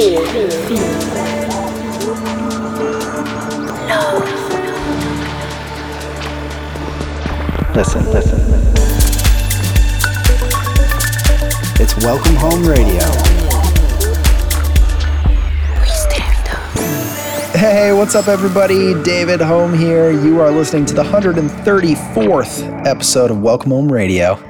Listen, listen. It's Welcome Home Radio. Hey, what's up, everybody? David Home here. You are listening to the 134th episode of Welcome Home Radio.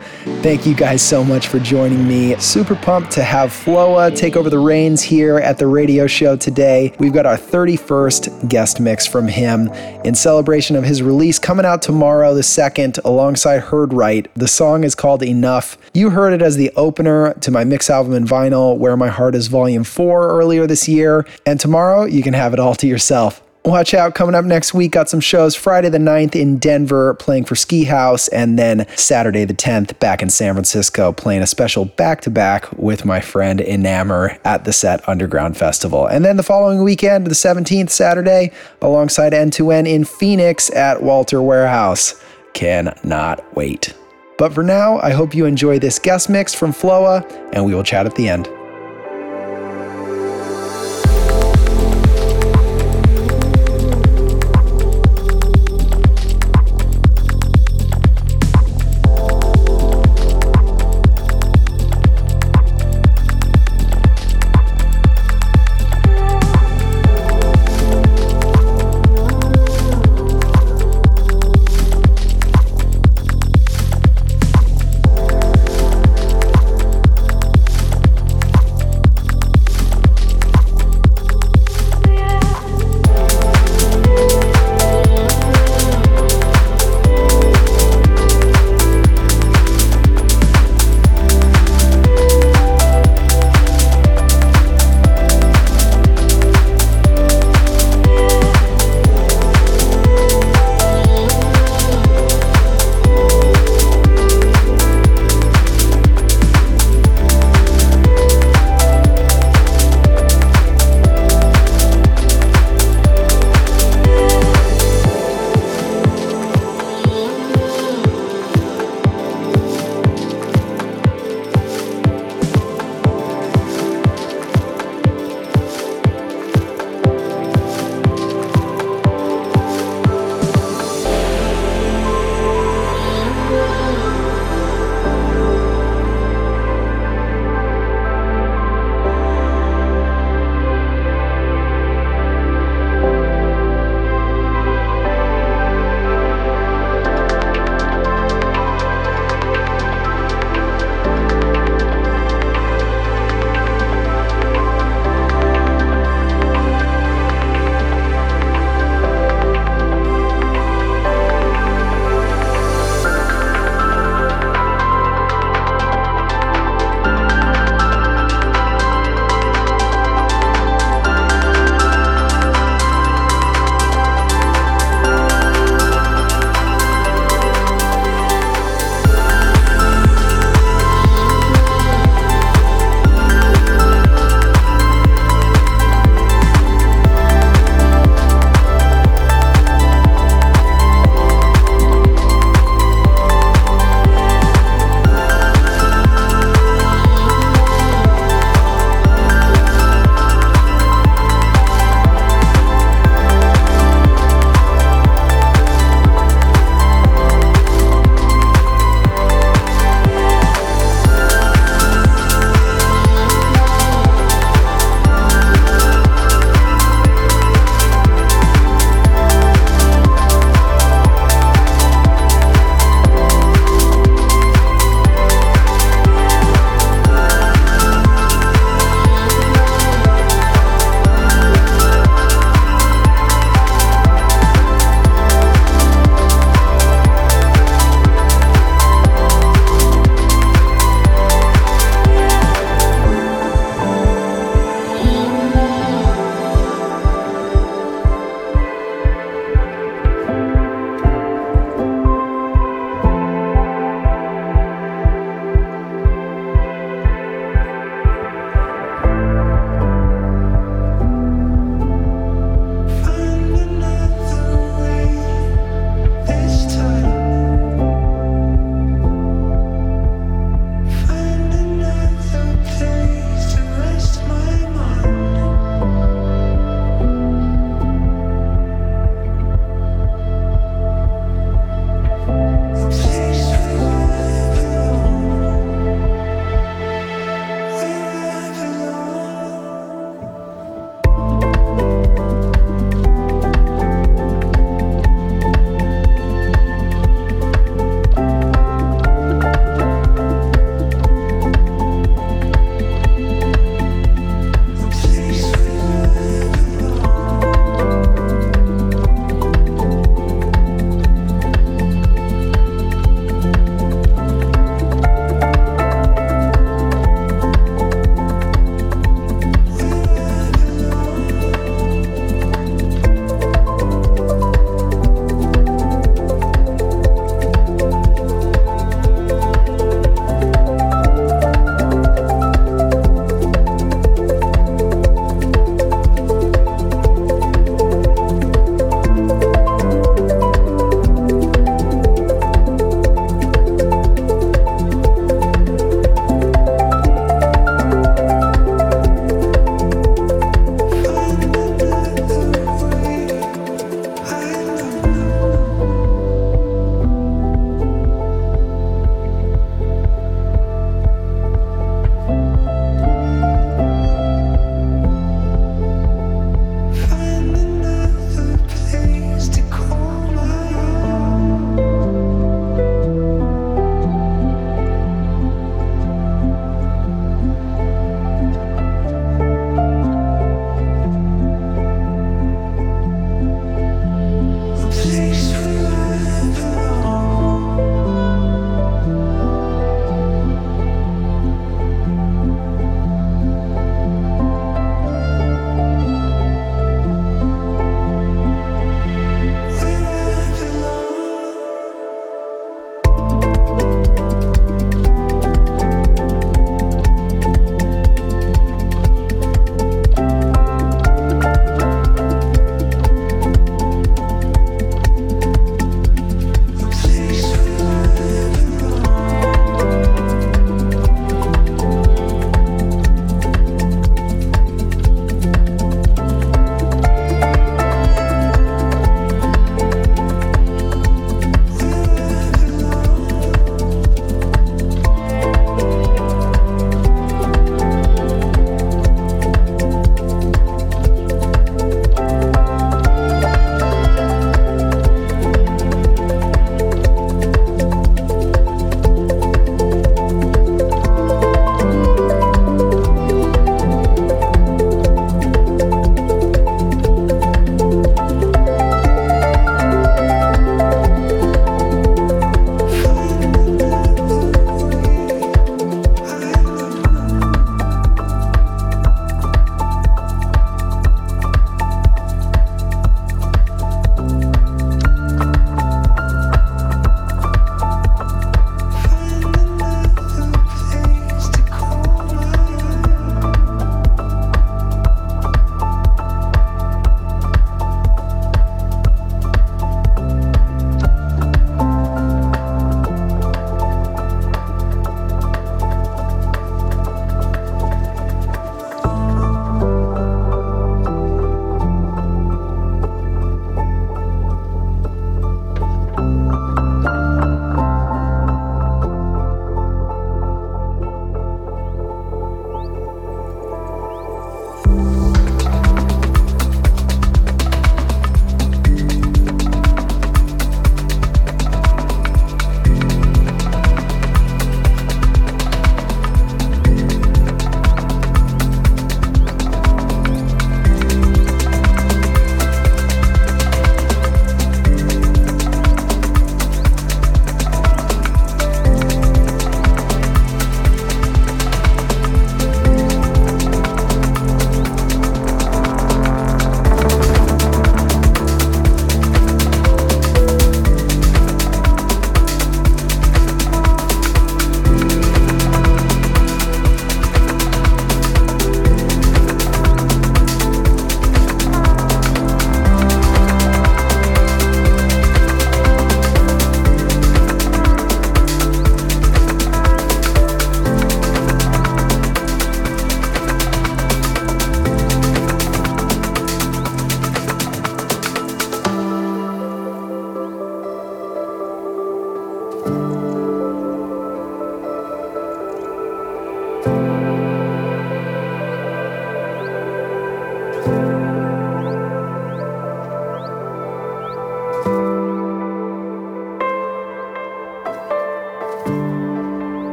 Thank you guys so much for joining me. Super pumped to have Floa take over the reins here at the radio show today. We've got our 31st guest mix from him in celebration of his release coming out tomorrow, the 2nd, alongside Heard Right. The song is called Enough. You heard it as the opener to my mix album in vinyl, Where My Heart Is Volume 4, earlier this year. And tomorrow, you can have it all to yourself. Watch out, coming up next week, got some shows Friday the 9th in Denver playing for Ski House, and then Saturday the 10th back in San Francisco playing a special back to back with my friend Enamor at the Set Underground Festival. And then the following weekend, the 17th, Saturday, alongside N2N in Phoenix at Walter Warehouse. Cannot wait. But for now, I hope you enjoy this guest mix from Floa, and we will chat at the end.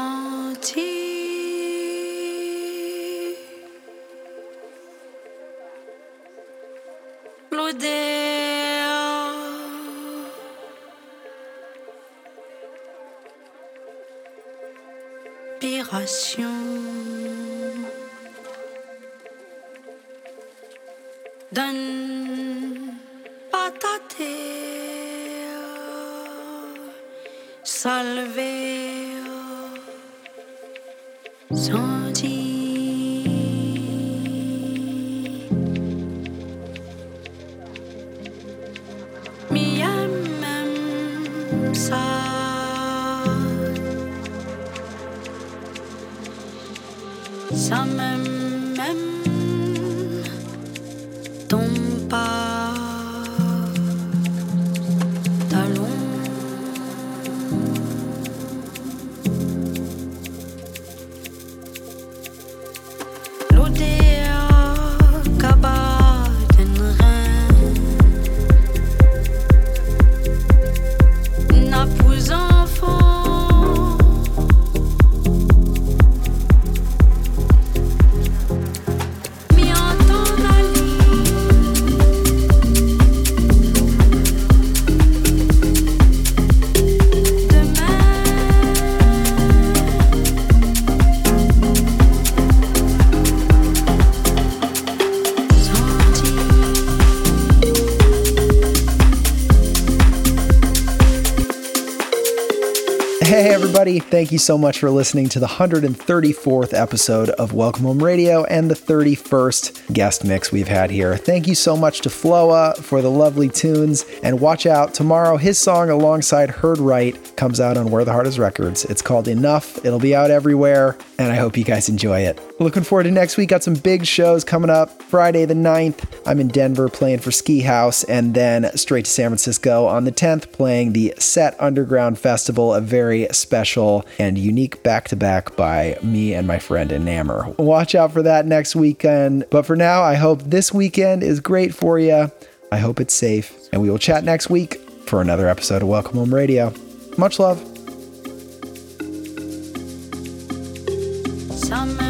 senti l'odeur. Piration. Everybody. Thank you so much for listening to the 134th episode of Welcome Home Radio and the 31st guest mix we've had here. Thank you so much to Floa for the lovely tunes. And watch out, tomorrow his song alongside Heard Right comes out on Where the Heart Is Records. It's called Enough. It'll be out everywhere, and I hope you guys enjoy it. Looking forward to next week. Got some big shows coming up. Friday the 9th, I'm in Denver playing for Ski House, and then straight to San Francisco on the 10th, playing the Set Underground Festival, a very and unique back to back by me and my friend Enamour. Watch out for that next weekend. But for now, I hope this weekend is great for you. I hope it's safe, and we will chat next week for another episode of Welcome Home Radio. Much love. Summer